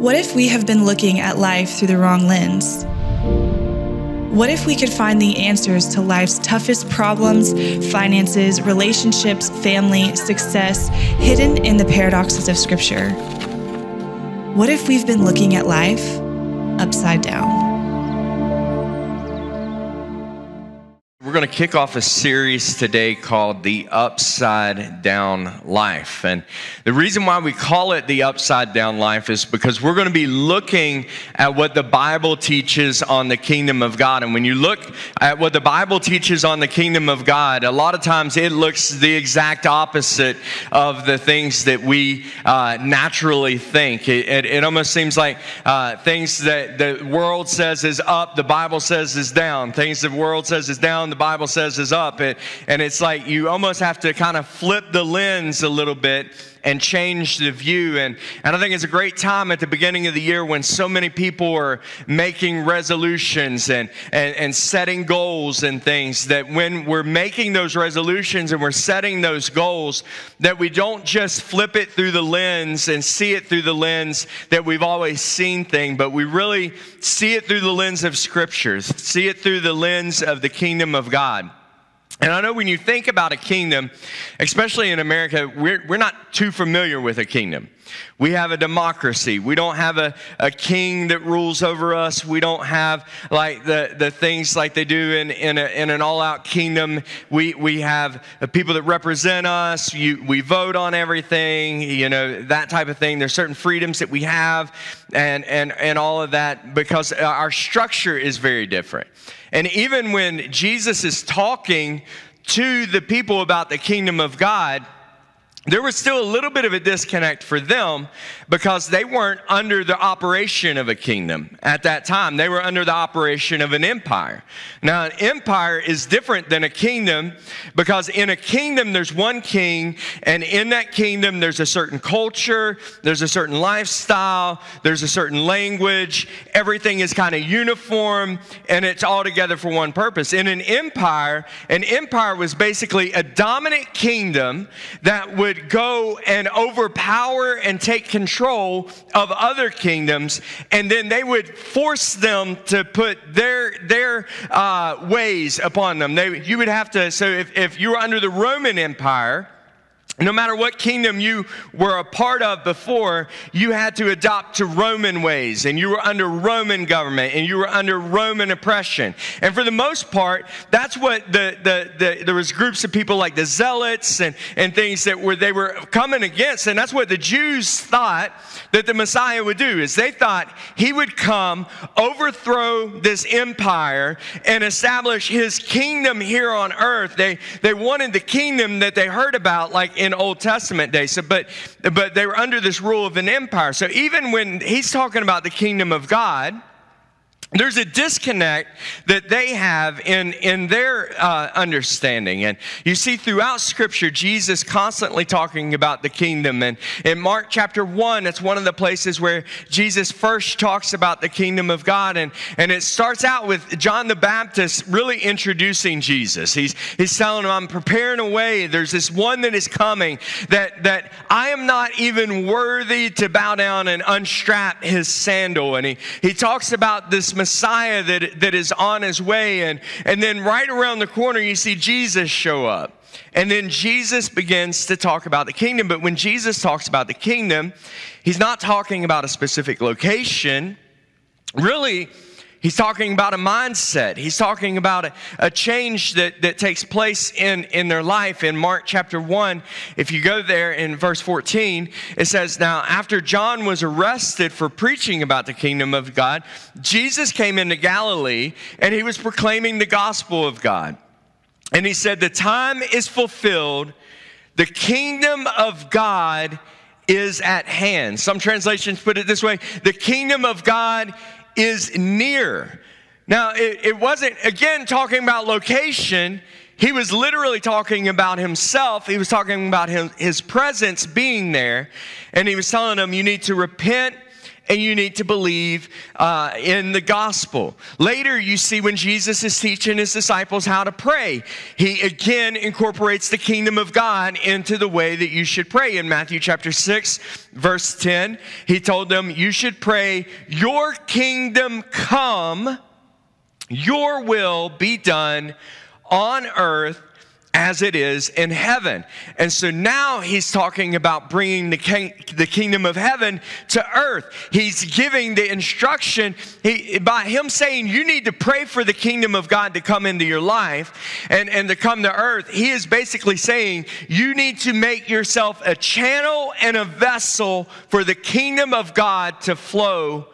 What if we have been looking at life through the wrong lens? What if we could find the answers to life's toughest problems, finances, relationships, family, success, hidden in the paradoxes of Scripture? What if we've been looking at life upside down? We're going to kick off a series today called The Upside Down Life. And the reason why we call it The Upside Down Life is because we're going to be looking at what the Bible teaches on the kingdom of God. And when you look at what the Bible teaches on the kingdom of God, a lot of times it looks the exact opposite of the things that we uh, naturally think. It, it, it, almost seems like uh, things that the world says is up, the Bible says is down. Things the world says is down, the Bible says is up. And it's like you almost have to kind of flip the lens a little bit and change the view. And, and I think it's a great time at the beginning of the year when so many people are making resolutions and, and, and setting goals and things that when we're making those resolutions and we're setting those goals, that we don't just flip it through the lens and see it through the lens that we've always seen thing, but we really see it through the lens of scriptures, see it through the lens of the kingdom of God. And I know when you think about a kingdom, especially in America, we're, we're not too familiar with a kingdom. We have a democracy. We don't have a, a king that rules over us. We don't have like the, the things like they do in, in, a, in an all out kingdom. We, we have people that represent us. You, we vote on everything, you know, that type of thing. There's certain freedoms that we have and, and, and all of that because uh, our structure is very different. And even when Jesus is talking to the people about the kingdom of God, there was still a little bit of a disconnect for them because they weren't under the operation of a kingdom at that time. They were under the operation of an empire. Now, an empire is different than a kingdom because in a kingdom, there's one king, and in that kingdom, there's a certain culture, there's a certain lifestyle, there's a certain language. Everything is kind of uniform, and it's all together for one purpose. In an empire, an empire was basically a dominant kingdom that would would go and overpower and take control of other kingdoms, and then they would force them to put their their uh, ways upon them. They, you would have to. So if, if you were under the Roman Empire no matter what kingdom you were a part of before, you had to adopt to Roman ways, and you were under Roman government, and you were under Roman oppression. And for the most part, that's what the, the, the there was groups of people like the Zealots and, and things that were they were coming against, and that's what the Jews thought that the Messiah would do, is they thought he would come, overthrow this empire, and establish his kingdom here on earth. They, they wanted the kingdom that they heard about, like in Old Testament days. So, but, but they were under this rule of an empire. So even when he's talking about the kingdom of God, there's a disconnect that they have in, in their uh, understanding. And you see throughout Scripture, Jesus constantly talking about the kingdom. And in Mark chapter 1, it's one of the places where Jesus first talks about the kingdom of God. And, and it starts out with John the Baptist really introducing Jesus. He's, he's telling him, I'm preparing a way. There's this one that is coming that, that I am not even worthy to bow down and unstrap his sandal. And he, he talks about this Messiah that, that is on his way. And, and then right around the corner, you see Jesus show up. And then Jesus begins to talk about the kingdom. But when Jesus talks about the kingdom, he's not talking about a specific location. Really, He's talking about a mindset. He's talking about a, a, change that, that takes place in, in their life. In Mark chapter 1, if you go there in verse 14, it says, Now, after John was arrested for preaching about the kingdom of God, Jesus came into Galilee and he was proclaiming the gospel of God. And he said, The time is fulfilled, the kingdom of God is at hand. Some translations put it this way the kingdom of God is near. Now, it, it wasn't, again, talking about location. He was literally talking about himself. He was talking about him, his presence being there. And he was telling them, you need to repent and you need to believe uh, in the gospel. Later, you see when Jesus is teaching his disciples how to pray, he again incorporates the kingdom of God into the way that you should pray. In Matthew chapter 6, verse 10, he told them, You should pray, Your kingdom come, your will be done on earth as it is in heaven. And so now he's talking about bringing the, king, the kingdom of heaven to earth. He's giving the instruction he, by him saying, You need to pray for the kingdom of God to come into your life and, and to come to earth. He is basically saying, You need to make yourself a channel and a vessel for the kingdom of God to flow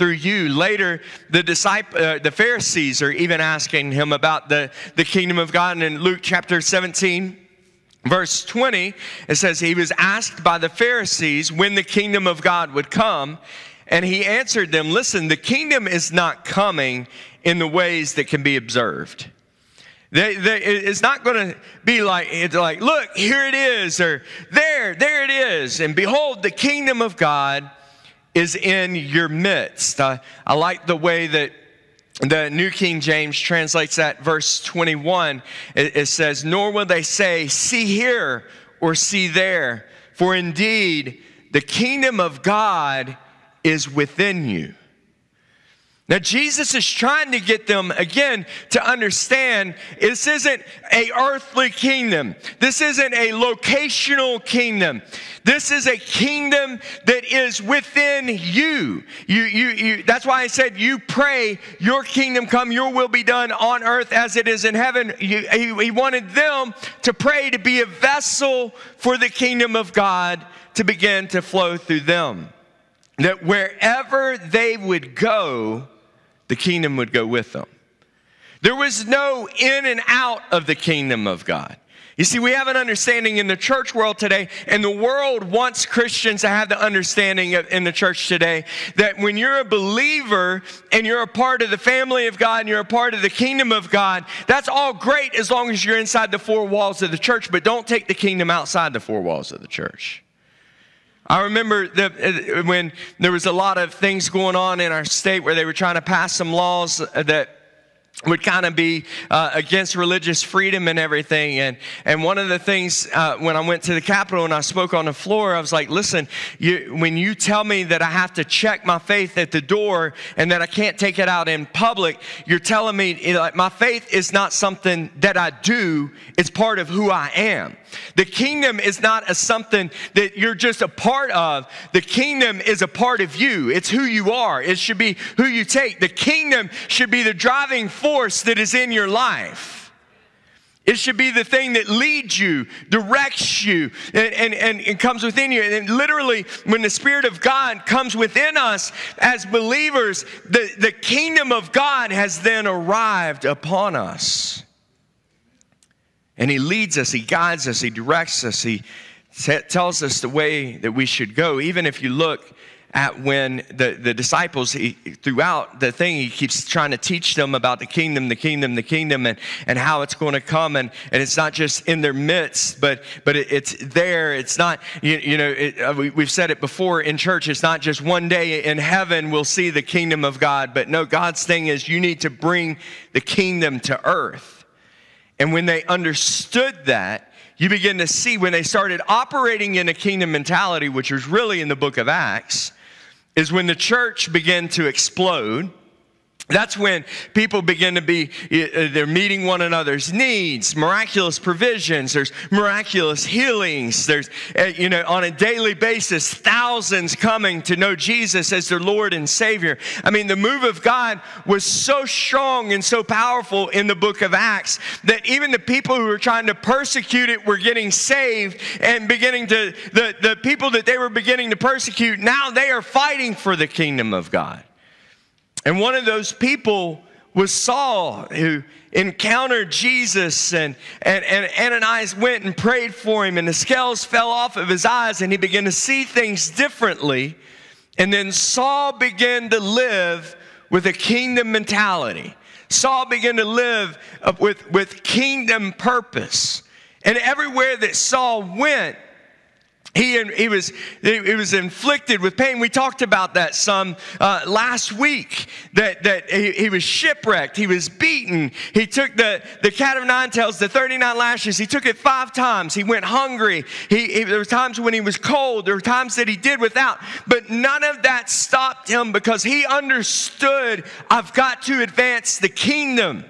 through you. Later, the disciple, uh, the Pharisees are even asking him about the, the kingdom of God. And in Luke chapter 17, verse 20, it says, He was asked by the Pharisees when the kingdom of God would come. And he answered them, Listen, the kingdom is not coming in the ways that can be observed. They, they, it's not going to be like, it's like, look, here it is, or there, there it is. And behold, the kingdom of God is in your midst. I, I like the way that the New King James translates that verse 21. It, it says, Nor will they say, See here or see there, for indeed the kingdom of God is within you. Now, Jesus is trying to get them again to understand this isn't a earthly kingdom. This isn't a locational kingdom. This is a kingdom that is within you. You, you, you. That's why I said, you pray, your kingdom come, your will be done on earth as it is in heaven. You, he, he wanted them to pray to be a vessel for the kingdom of God to begin to flow through them. That wherever they would go, the kingdom would go with them. There was no in and out of the kingdom of God. You see, we have an understanding in the church world today, and the world wants Christians to have the understanding of, in the church today that when you're a believer and you're a part of the family of God and you're a part of the kingdom of God, that's all great as long as you're inside the four walls of the church, but don't take the kingdom outside the four walls of the church. I remember the, uh, when there was a lot of things going on in our state where they were trying to pass some laws that would kind of be uh, against religious freedom and everything. And, and one of the things uh, when I went to the Capitol and I spoke on the floor, I was like, listen, you, when you tell me that I have to check my faith at the door and that I can't take it out in public, you're telling me like my faith is not something that I do, it's part of who I am. The kingdom is not a something that you're just a part of. The kingdom is a part of you. It's who you are. It should be who you take. The kingdom should be the driving force that is in your life. It should be the thing that leads you, directs you, and, and, and, and, comes within you. And literally, when the Spirit of God comes within us as believers, the, the kingdom of God has then arrived upon us. And He leads us, He guides us, He directs us, He tells us the way that we should go. Even if you look at when the, the disciples, he, throughout the thing, he keeps trying to teach them about the kingdom, the kingdom, the kingdom, and, and how it's going to come. And, and it's not just in their midst, but, but it, it's there. It's not, you, you know, it, uh, we, we've said it before in church, it's not just one day in heaven we'll see the kingdom of God. But no, God's thing is you need to bring the kingdom to earth. And when they understood that, you begin to see when they started operating in a kingdom mentality, which was really in the book of Acts, is when the church began to explode that's when people begin to be, uh, they're meeting one another's needs, miraculous provisions, there's miraculous healings, there's, uh, you know, on a daily basis, thousands coming to know Jesus as their Lord and Savior. I mean, the move of God was so strong and so powerful in the book of Acts that even the people who were trying to persecute it were getting saved and beginning to, the, the people that they were beginning to persecute, now they are fighting for the kingdom of God. And one of those people was Saul, who encountered Jesus, and, and, and Ananias went and prayed for him, and the scales fell off of his eyes, and he began to see things differently. And then Saul began to live with a kingdom mentality. Saul began to live with, with kingdom purpose. And everywhere that Saul went, he, he, was, he was inflicted with pain. We talked about that some uh, last week, that, that he, he, was shipwrecked. He was beaten. He took the, the cat of nine tails, the 39 lashes. He took it five times. He went hungry. He, he, there were times when he was cold. There were times that he did without. But none of that stopped him because he understood, I've got to advance the kingdom.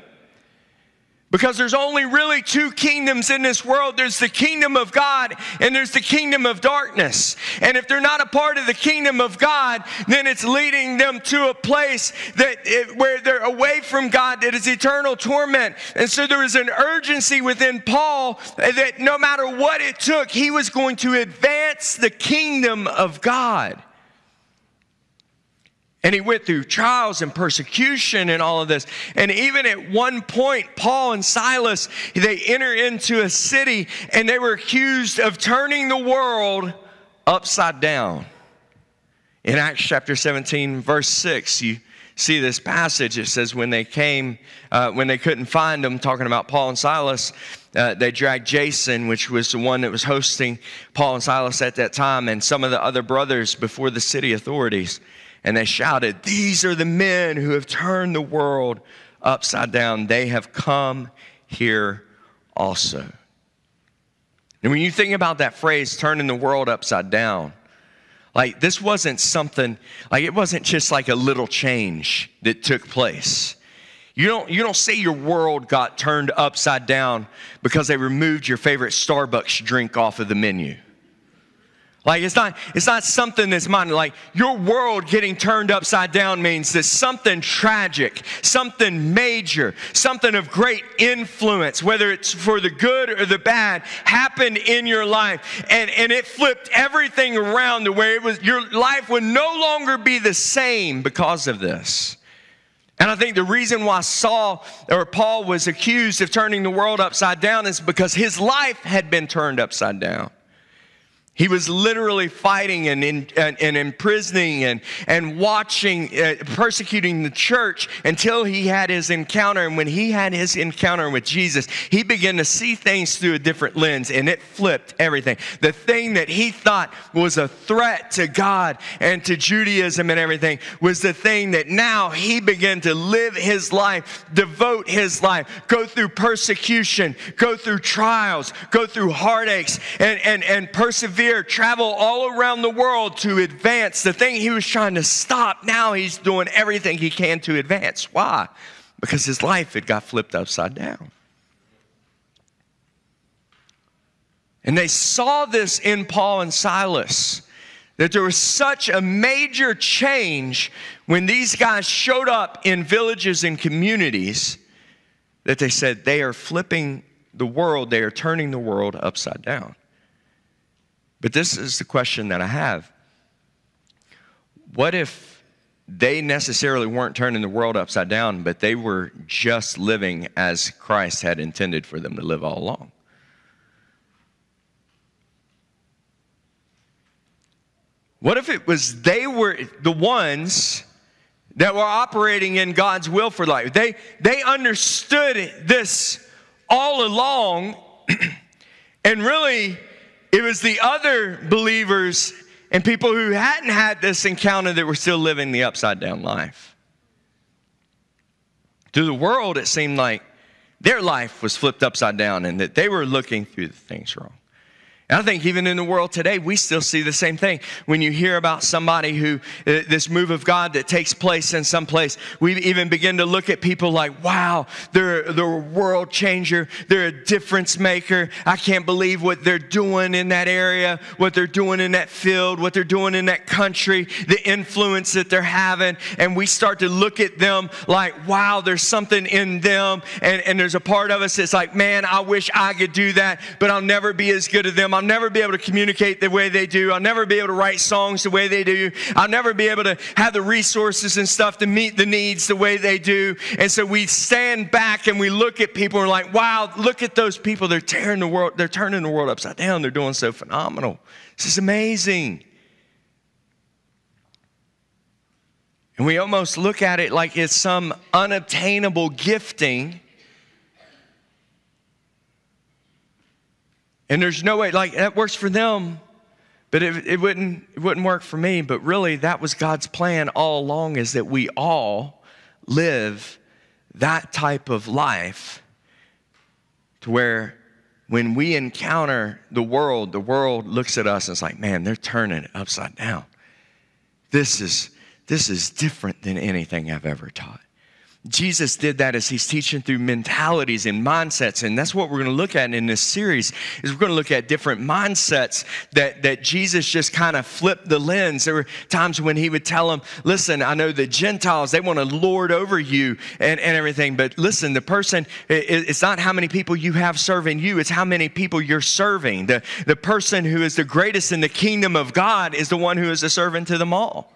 Because there's only really two kingdoms in this world. There's the kingdom of God and there's the kingdom of darkness. And if they're not a part of the kingdom of God, then it's leading them to a place that it, where they're away from God that is eternal torment. And so there is an urgency within Paul that no matter what it took, he was going to advance the kingdom of God. And he went through trials and persecution and all of this. And even at one point, Paul and Silas, they enter into a city and they were accused of turning the world upside down. In Acts chapter 17, verse 6, you see this passage. It says, when they came, uh, when they couldn't find them, talking about Paul and Silas, uh, they dragged Jason, which was the one that was hosting Paul and Silas at that time, and some of the other brothers before the city authorities and they shouted, These are the men who have turned the world upside down. They have come here also. And when you think about that phrase, turning the world upside down, like this wasn't something, like it wasn't just like a little change that took place. You don't, you don't say your world got turned upside down because they removed your favorite Starbucks drink off of the menu. Like it's not, it's not something that's minor. Like your world getting turned upside down means that something tragic, something major, something of great influence, whether it's for the good or the bad, happened in your life. And, and it flipped everything around the way it was, your life would no longer be the same because of this. And I think the reason why Saul or Paul was accused of turning the world upside down is because his life had been turned upside down. He was literally fighting and, and, and imprisoning and, and watching, uh, persecuting the church until he had his encounter. And when he had his encounter with Jesus, he began to see things through a different lens and it flipped everything. The thing that he thought was a threat to God and to Judaism and everything was the thing that now he began to live his life, devote his life, go through persecution, go through trials, go through heartaches, and, and, and persevere travel all around the world to advance the thing he was trying to stop. Now he's doing everything he can to advance. Why? Because his life had got flipped upside down. And they saw this in Paul and Silas that there was such a major change when these guys showed up in villages and communities that they said they are flipping the world, they are turning the world upside down. But this is the question that I have. What if they necessarily weren't turning the world upside down, but they were just living as Christ had intended for them to live all along? What if it was they were the ones that were operating in God's will for life? They, they understood this all along, and really it was the other believers and people who hadn't had this encounter that were still living the upside down life. To the world, it seemed like their life was flipped upside down and that they were looking through the things wrong. And I think even in the world today, we still see the same thing. When you hear about somebody who, uh, this move of God that takes place in some place, we even begin to look at people like, wow, they're, they're a world changer. They're a difference maker. I can't believe what they're doing in that area, what they're doing in that field, what they're doing in that country, the influence that they're having. And we start to look at them like, wow, there's something in them. And, and there's a part of us that's like, man, I wish I could do that, but I'll never be as good as them. I'll never be able to communicate the way they do. I'll never be able to write songs the way they do. I'll never be able to have the resources and stuff to meet the needs the way they do. And so we stand back and we look at people and we're like, wow, look at those people. They're tearing the world, they're turning the world upside down. They're doing so phenomenal. This is amazing. And we almost look at it like it's some unobtainable gifting. And there's no way, like, that works for them, but it, it, wouldn't, it wouldn't work for me. But really, that was God's plan all along is that we all live that type of life to where when we encounter the world, the world looks at us and it's like, man, they're turning it upside down. This is this is different than anything I've ever taught. Jesus did that as he's teaching through mentalities and mindsets. And that's what we're going to look at in this series is we're going to look at different mindsets that, that Jesus just kind of flipped the lens. There were times when he would tell them, listen, I know the Gentiles, they want to lord over you and, and everything. But listen, the person, it, it's not how many people you have serving you, it's how many people you're serving. The, the person who is the greatest in the kingdom of God is the one who is a servant to them all.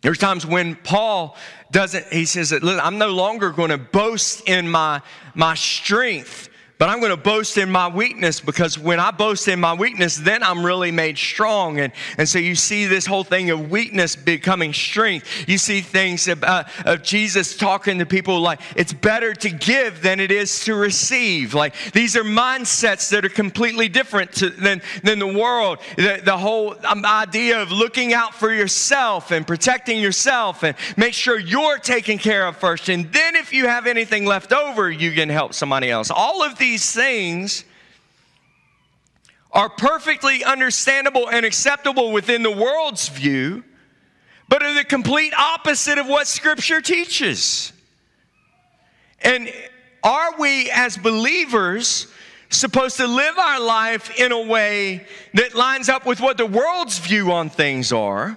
There's times when Paul doesn't, he says, I'm no longer going to boast in my, my strength but I'm going to boast in my weakness because when I boast in my weakness, then I'm really made strong. And, and so you see this whole thing of weakness becoming strength. You see things about, of Jesus talking to people like it's better to give than it is to receive. Like these are mindsets that are completely different to, than, than the world. The, the whole um, idea of looking out for yourself and protecting yourself and make sure you're taken care of first. And then if you have anything left over, you can help somebody else. All of these these things are perfectly understandable and acceptable within the world's view, but are the complete opposite of what Scripture teaches. And are we as believers supposed to live our life in a way that lines up with what the world's view on things are?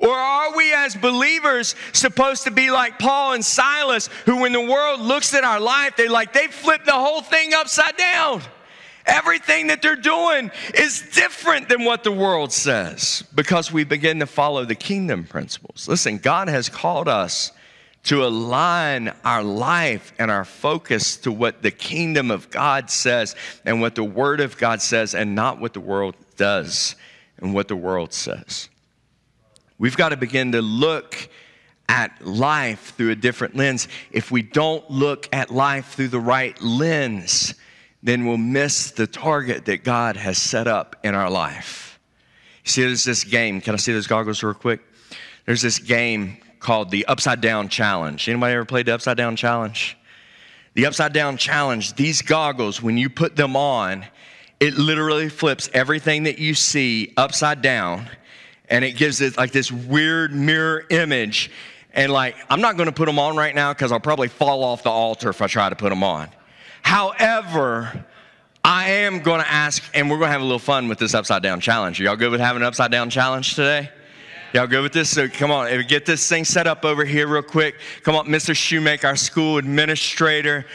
Or are we as believers supposed to be like Paul and Silas, who when the world looks at our life, they like, they flip the whole thing upside down. Everything that they're doing is different than what the world says because we begin to follow the kingdom principles. Listen, God has called us to align our life and our focus to what the kingdom of God says and what the word of God says and not what the world does and what the world says. We've got to begin to look at life through a different lens. If we don't look at life through the right lens, then we'll miss the target that God has set up in our life. See, there's this game. Can I see those goggles real quick? There's this game called the Upside Down Challenge. Anybody ever played the Upside Down Challenge? The Upside Down Challenge, these goggles, when you put them on, it literally flips everything that you see upside down and it gives it like this weird mirror image. And like, I'm not to put them on right now because I'll probably fall off the altar if I try to put them on. However, I am to ask, and we're to have a little fun with this upside down challenge. Are y'all good with having an upside down challenge today? Y'all good with this? So come on, get this thing set up over here real quick. Come on, Mr. Shoemaker, our school administrator.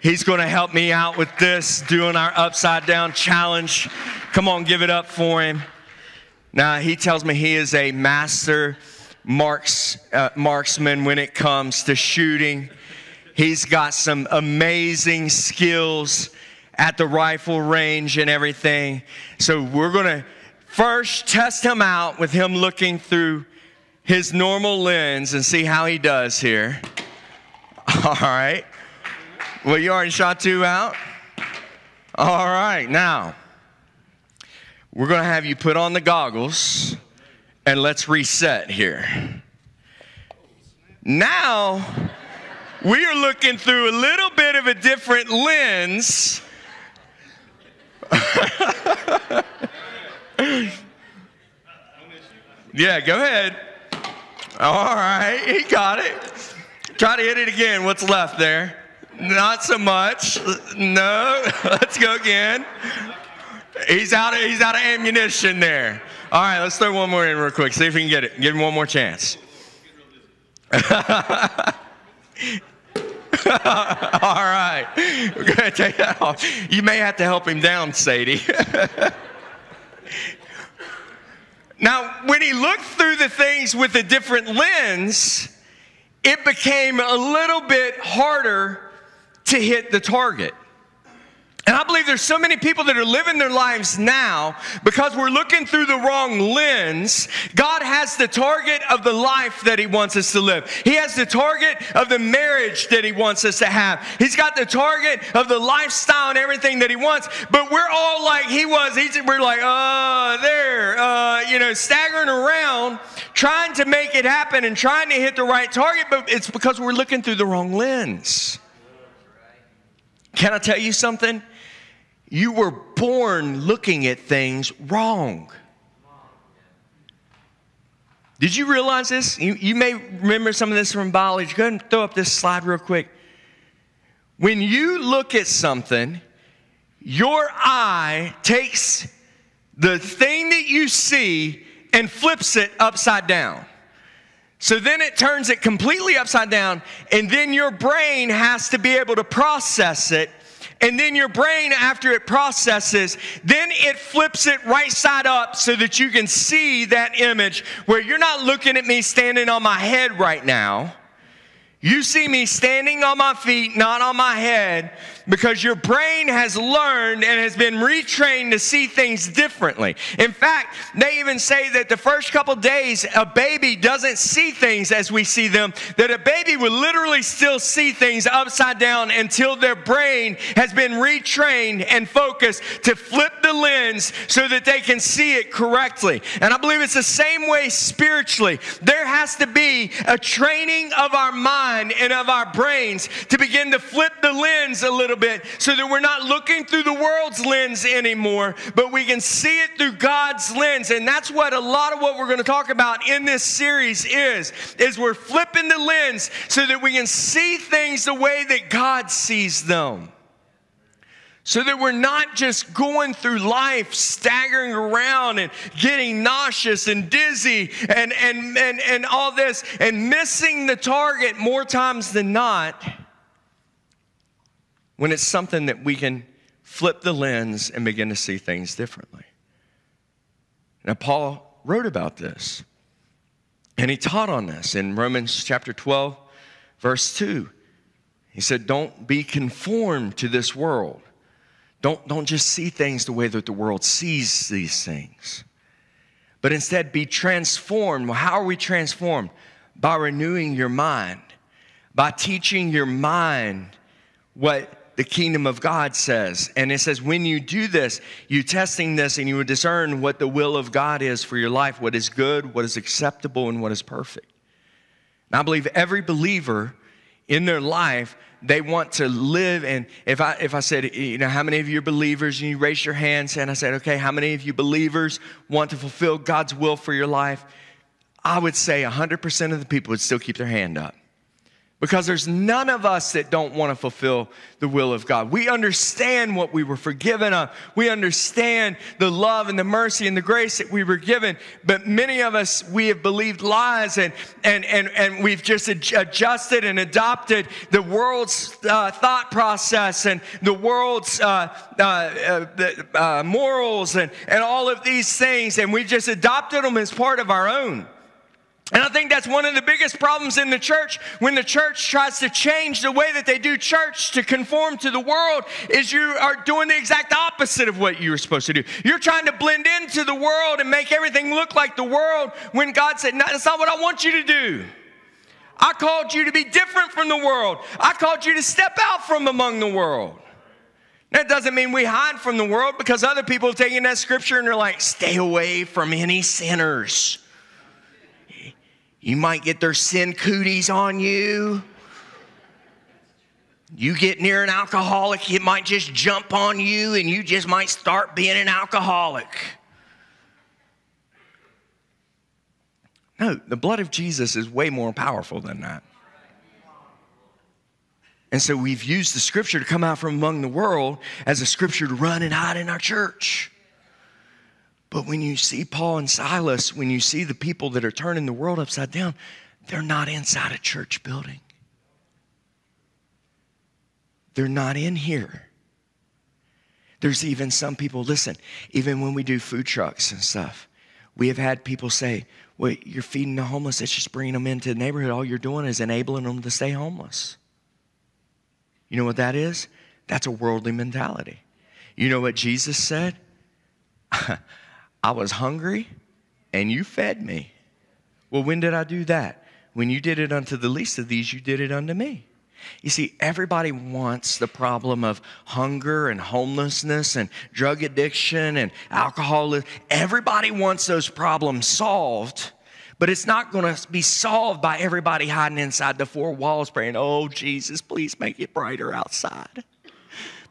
He's going to help me out with this, doing our upside down challenge. Come on, give it up for him. Now, he tells me he is a master marks, uh, marksman when it comes to shooting. He's got some amazing skills at the rifle range and everything. So, we're going to first test him out with him looking through his normal lens and see how he does here. All right. Well, you already shot two out? All right. Now, we're going to have you put on the goggles and let's reset here. Now, we are looking through a little bit of a different lens. yeah, go ahead. All right, he got it. Try to hit it again. What's left there? Not so much. No, let's go again. He's out of, he's out of ammunition there. All right, let's throw one more in real quick. See if we can get it. Give him one more chance. All right. We're to take that off. You may have to help him down, Sadie. now, when he looked through the things with a different lens, it became a little bit harder to hit the target. And I believe there's so many people that are living their lives now because we're looking through the wrong lens. God has the target of the life that He wants us to live. He has the target of the marriage that He wants us to have. He's got the target of the lifestyle and everything that He wants. But we're all like He was. We're like, uh, there, uh, you know, staggering around, trying to make it happen and trying to hit the right target. But it's because we're looking through the wrong lens. Can I tell you something? You were born looking at things wrong. Did you realize this? You, you, may remember some of this from biology. Go ahead and throw up this slide real quick. When you look at something, your eye takes the thing that you see and flips it upside down. So then it turns it completely upside down, and then your brain has to be able to process it and then your brain, after it processes, then it flips it right side up so that you can see that image where you're not looking at me standing on my head right now. You see me standing on my feet, not on my head, because your brain has learned and has been retrained to see things differently. In fact, they even say that the first couple days, a baby doesn't see things as we see them, that a baby will literally still see things upside down until their brain has been retrained and focused to flip the lens so that they can see it correctly. And I believe it's the same way spiritually. There has to be a training of our mind and of our brains to begin to flip the lens a little bit so that we're not looking through the world's lens anymore, but we can see it through God's lens. And that's what a lot of what we're going to talk about in this series is, is we're flipping the lens so that we can see things the way that God sees them. So that we're not just going through life staggering around and getting nauseous and dizzy and, and, and, and all this and missing the target more times than not when it's something that we can flip the lens and begin to see things differently. Now, Paul wrote about this and he taught on this in Romans chapter 12, verse 2. He said, Don't be conformed to this world. Don't, don't just see things the way that the world sees these things, but instead be transformed. Well, how are we transformed? By renewing your mind, by teaching your mind what the kingdom of God says. And it says, when you do this, you're testing this and you will discern what the will of God is for your life, what is good, what is acceptable, and what is perfect. And I believe every believer in their life, they want to live. And if I if I said, you know, how many of you are believers, and you raise your hands, and I said, okay, how many of you believers want to fulfill God's will for your life? I would say 100% of the people would still keep their hand up. Because there's none of us that don't want to fulfill the will of God. We understand what we were forgiven of. We understand the love and the mercy and the grace that we were given. But many of us, we have believed lies and, and, and, and we've just adjusted and adopted the world's uh, thought process and the world's uh, uh, uh, uh morals and, and all of these things. And we've just adopted them as part of our own. And I think that's one of the biggest problems in the church when the church tries to change the way that they do church to conform to the world is you are doing the exact opposite of what you were supposed to do. You're trying to blend into the world and make everything look like the world when God said, no, that's not what I want you to do. I called you to be different from the world. I called you to step out from among the world. That doesn't mean we hide from the world because other people have taken that scripture and they're like, stay away from any sinners. You might get their sin cooties on you. You get near an alcoholic, it might just jump on you and you just might start being an alcoholic. No, the blood of Jesus is way more powerful than that. And so we've used the scripture to come out from among the world as a scripture to run and hide in our church. But when you see Paul and Silas, when you see the people that are turning the world upside down, they're not inside a church building. They're not in here. There's even some people, listen, even when we do food trucks and stuff, we have had people say, well, you're feeding the homeless, it's just bringing them into the neighborhood. All you're doing is enabling them to stay homeless. You know what that is? That's a worldly mentality. You know what Jesus said? I was hungry and you fed me. Well, when did I do that? When you did it unto the least of these, you did it unto me. You see, everybody wants the problem of hunger and homelessness and drug addiction and alcoholism. Everybody wants those problems solved, but it's not going to be solved by everybody hiding inside the four walls praying, Oh, Jesus, please make it brighter outside.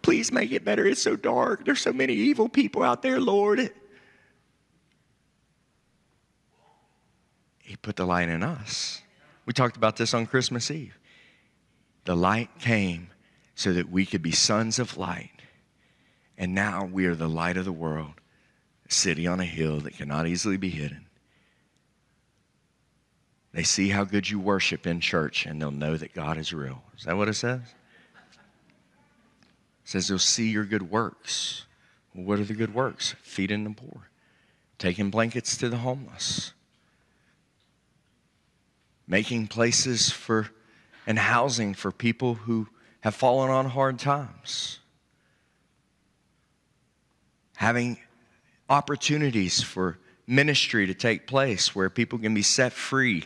Please make it better. It's so dark. There's so many evil people out there, Lord. He put the light in us. We talked about this on Christmas Eve. The light came so that we could be sons of light. And now we are the light of the world, a city on a hill that cannot easily be hidden. They see how good you worship in church and they'll know that God is real. Is that what it says? It says they'll see your good works. Well, what are the good works? Feeding the poor, taking blankets to the homeless, making places for and housing for people who have fallen on hard times, having opportunities for ministry to take place where people can be set free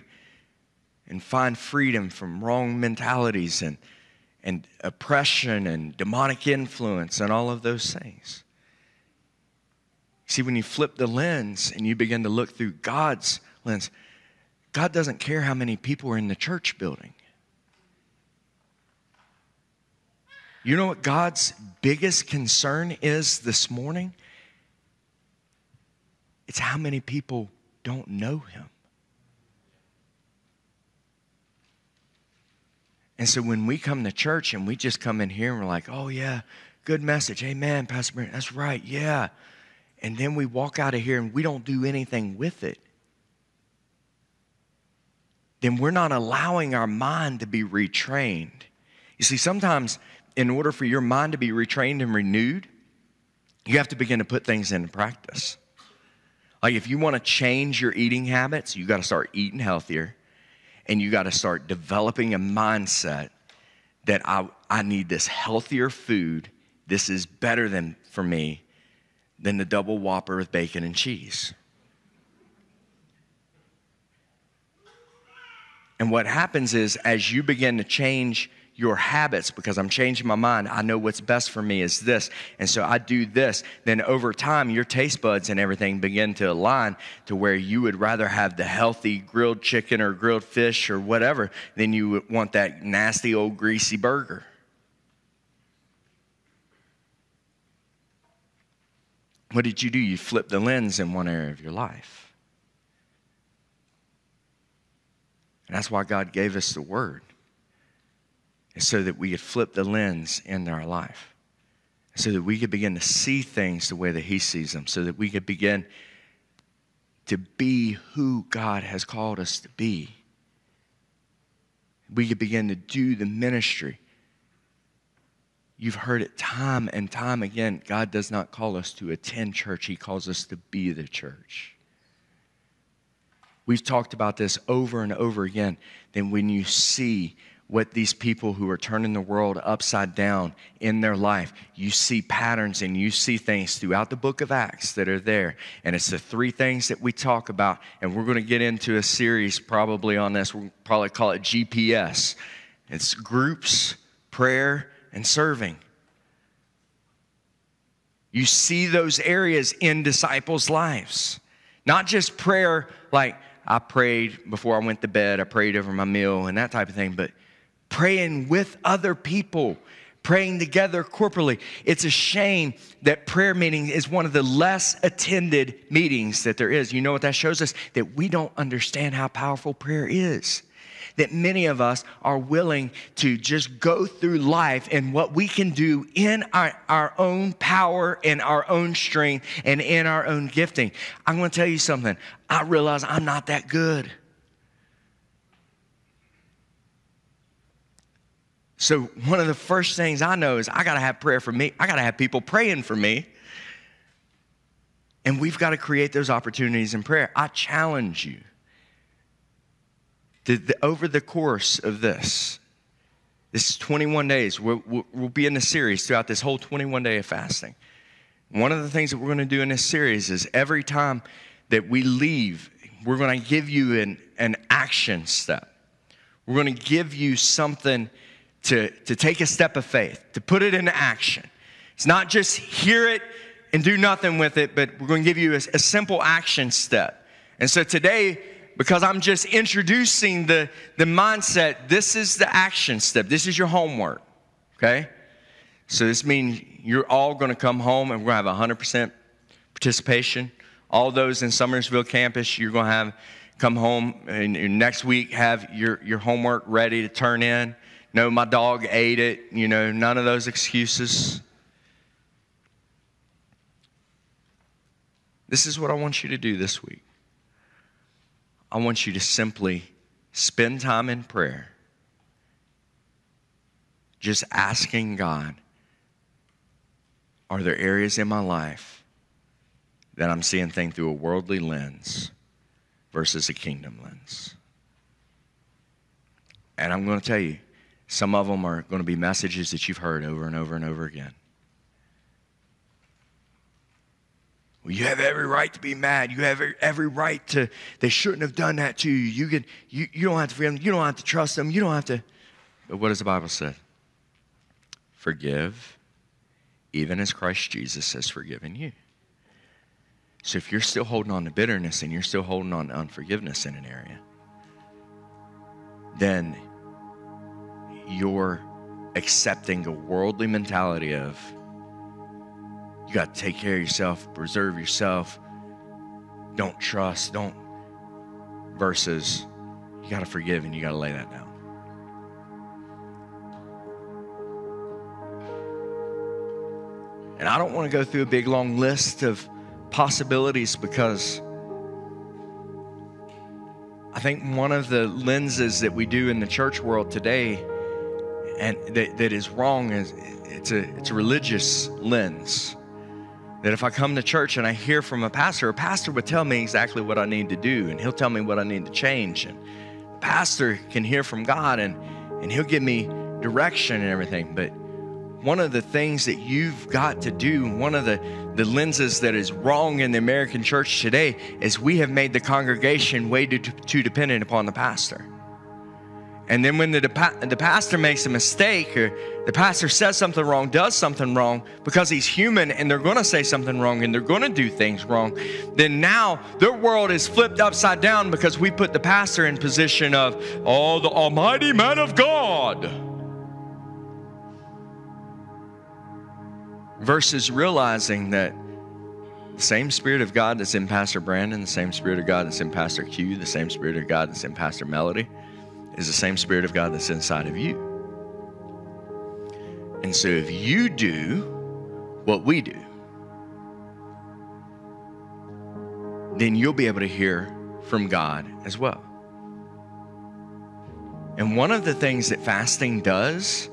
and find freedom from wrong mentalities and, and oppression and demonic influence and all of those things. See, when you flip the lens and you begin to look through God's lens, God doesn't care how many people are in the church building. You know what God's biggest concern is this morning? It's how many people don't know Him. And so when we come to church and we just come in here and we're like, oh, yeah, good message. Amen, Pastor Brent. That's right. Yeah. And then we walk out of here and we don't do anything with it. Then we're not allowing our mind to be retrained. You see, sometimes in order for your mind to be retrained and renewed, you have to begin to put things into practice. Like if you want to change your eating habits, you got to start eating healthier and you got to start developing a mindset that I, I need this healthier food. This is better than for me than the double whopper with bacon and cheese. And what happens is as you begin to change your habits because I'm changing my mind. I know what's best for me is this. And so I do this. Then over time, your taste buds and everything begin to align to where you would rather have the healthy grilled chicken or grilled fish or whatever than you would want that nasty old greasy burger. What did you do? You flipped the lens in one area of your life. And that's why God gave us the word is so that we could flip the lens in our life, so that we could begin to see things the way that He sees them, so that we could begin to be who God has called us to be. We could begin to do the ministry. You've heard it time and time again. God does not call us to attend church, He calls us to be the church. We've talked about this over and over again. Then, when you see what these people who are turning the world upside down in their life. You see patterns and you see things throughout the book of Acts that are there. And it's the three things that we talk about. And we're going to get into a series probably on this. We'll probably call it GPS. It's groups, prayer, and serving. You see those areas in disciples' lives. Not just prayer, like I prayed before I went to bed, I prayed over my meal, and that type of thing, but praying with other people, praying together corporately. It's a shame that prayer meeting is one of the less attended meetings that there is. You know what that shows us? That we don't understand how powerful prayer is. That many of us are willing to just go through life and what we can do in our, our own power and our own strength and in our own gifting. I'm going to tell you something. I realize I'm not that good. So, one of the first things I know is I got to have prayer for me. I got to have people praying for me. And we've got to create those opportunities in prayer. I challenge you to, the, over the course of this, this 21 days, we'll, we'll, we'll be in the series throughout this whole 21 day of fasting. One of the things that we're going to do in this series is every time that we leave, we're going to give you an, an action step. We're going to give you something to, to take a step of faith, to put it into action. It's not just hear it and do nothing with it, but we're going to give you a, a simple action step. And so today, because I'm just introducing the, the mindset, this is the action step. This is your homework, okay? So this means you're all going to come home and we're going to have 100% participation. All those in Summersville campus, you're going to have come home and, and next week have your, your homework ready to turn in. No, my dog ate it. You know, none of those excuses. This is what I want you to do this week. I want you to simply spend time in prayer, just asking God, are there areas in my life that I'm seeing things through a worldly lens versus a kingdom lens? And I'm going to tell you, some of them are going to be messages that you've heard over and over and over again. Well, you have every right to be mad. You have every right to, they shouldn't have done that to you. You, can, you, you don't have to forgive them. You don't have to trust them. You don't have to. But what does the Bible say? Forgive, even as Christ Jesus has forgiven you. So if you're still holding on to bitterness and you're still holding on to unforgiveness in an area, then you're accepting a worldly mentality of, you got to take care of yourself, preserve yourself, don't trust, don't, versus you got to forgive and you got to lay that down. And I don't want to go through a big long list of possibilities because I think one of the lenses that we do in the church world today and that, that is wrong is it's a, it's a religious lens that if I come to church and I hear from a pastor, a pastor would tell me exactly what I need to do, and he'll tell me what I need to change. And the pastor can hear from God and, and he'll give me direction and everything. But one of the things that you've got to do, one of the, the lenses that is wrong in the American church today, is we have made the congregation way too, too dependent upon the pastor. And then when the, the pastor makes a mistake or the pastor says something wrong, does something wrong, because he's human and they're going to say something wrong and they're going to do things wrong, then now their world is flipped upside down because we put the pastor in position of, oh, the almighty man of God. Versus realizing that the same Spirit of God that's in Pastor Brandon, the same Spirit of God that's in Pastor Q, the same Spirit of God that's in Pastor Melody, is the same Spirit of God that's inside of you. And so if you do what we do, then you'll be able to hear from God as well. And one of the things that fasting does,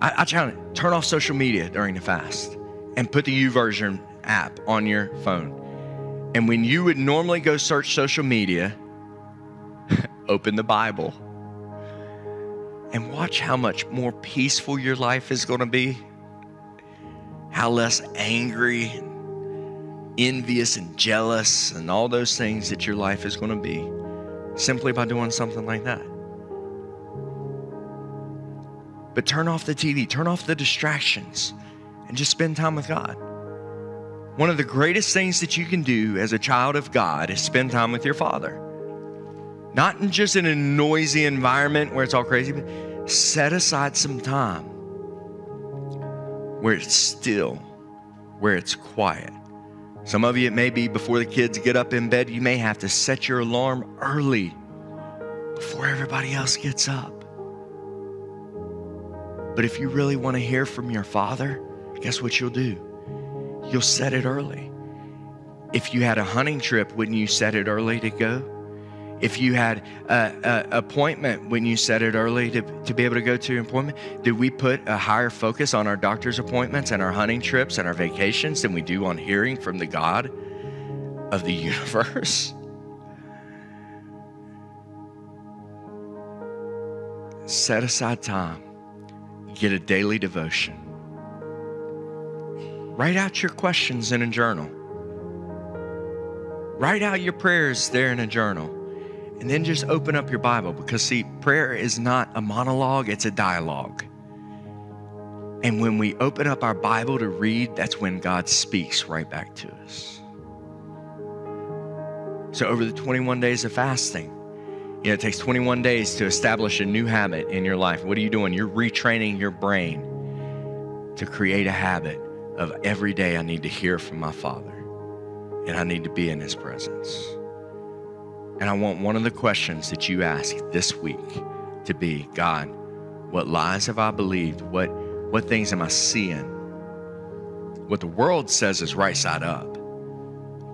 I, I challenge turn off social media during the fast and put the YouVersion app on your phone. And when you would normally go search social media, open the Bible and watch how much more peaceful your life is going to be, how less angry, envious, and jealous, and all those things that your life is going to be simply by doing something like that. But turn off the TV, turn off the distractions, and just spend time with God. One of the greatest things that you can do as a child of God is spend time with your Father. Not in just in a noisy environment where it's all crazy, but set aside some time where it's still, where it's quiet. Some of you, it may be before the kids get up in bed, you may have to set your alarm early before everybody else gets up. But if you really want to hear from your father, guess what you'll do? You'll set it early. If you had a hunting trip, wouldn't you set it early to go? If you had an appointment when you set it early to, to be able to go to your appointment did we put a higher focus on our doctor's appointments and our hunting trips and our vacations than we do on hearing from the god of the universe set aside time get a daily devotion write out your questions in a journal. Write out your prayers there in a journal. And then just open up your Bible because, see, prayer is not a monologue, it's a dialogue. And when we open up our Bible to read, that's when God speaks right back to us. So, over the 21 days of fasting, you know, it takes 21 days to establish a new habit in your life. What are you doing? You're retraining your brain to create a habit of every day I need to hear from my Father and I need to be in His presence. And I want one of the questions that you ask this week to be God, what lies have I believed? What, what things am I seeing? What the world says is right side up,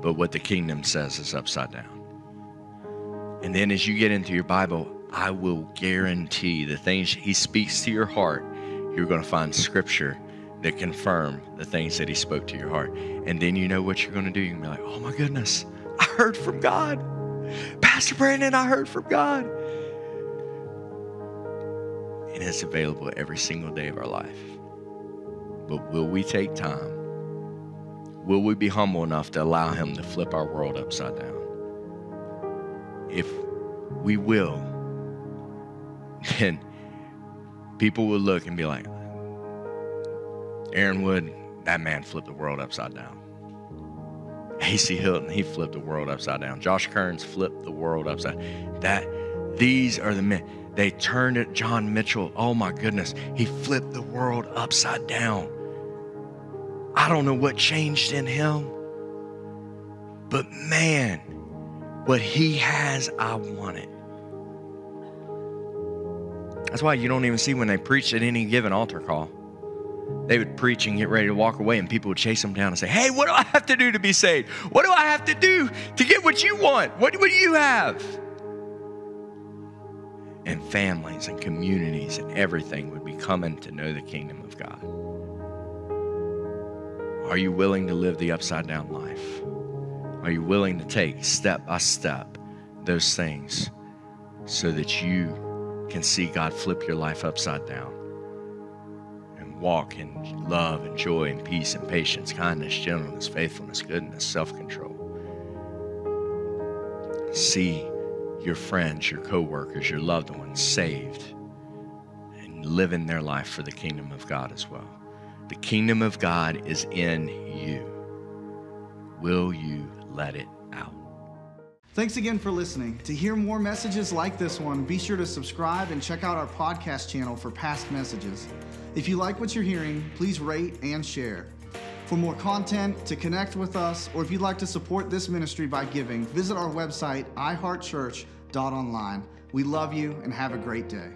but what the kingdom says is upside down. And then as you get into your Bible, I will guarantee the things He speaks to your heart, you're going to find scripture that confirm the things that he spoke to your heart. And then you know what you're going to do. You're going to be like, oh my goodness, I heard from God. Pastor Brandon, I heard from God. And it's available every single day of our life. But will we take time? Will we be humble enough to allow him to flip our world upside down? If we will, then people will look and be like, Aaron Wood, that man flipped the world upside down. AC Hilton, he flipped the world upside down. Josh Kearns flipped the world upside. That these are the men. They turned it. John Mitchell, oh my goodness, he flipped the world upside down. I don't know what changed in him, but man, what he has, I want it. That's why you don't even see when they preach at any given altar call they would preach and get ready to walk away, and people would chase them down and say, Hey, what do I have to do to be saved? What do I have to do to get what you want? What, what do you have? And families and communities and everything would be coming to know the kingdom of God. Are you willing to live the upside down life? Are you willing to take step by step those things so that you can see God flip your life upside down? Walk in love and joy and peace and patience, kindness, gentleness, faithfulness, goodness, self control. See your friends, your coworkers, your loved ones saved and living their life for the kingdom of God as well. The kingdom of God is in you. Will you let it out? Thanks again for listening. To hear more messages like this one, be sure to subscribe and check out our podcast channel for past messages. If you like what you're hearing, please rate and share. For more content, to connect with us, or if you'd like to support this ministry by giving, visit our website, iheartchurch.online. We love you and have a great day.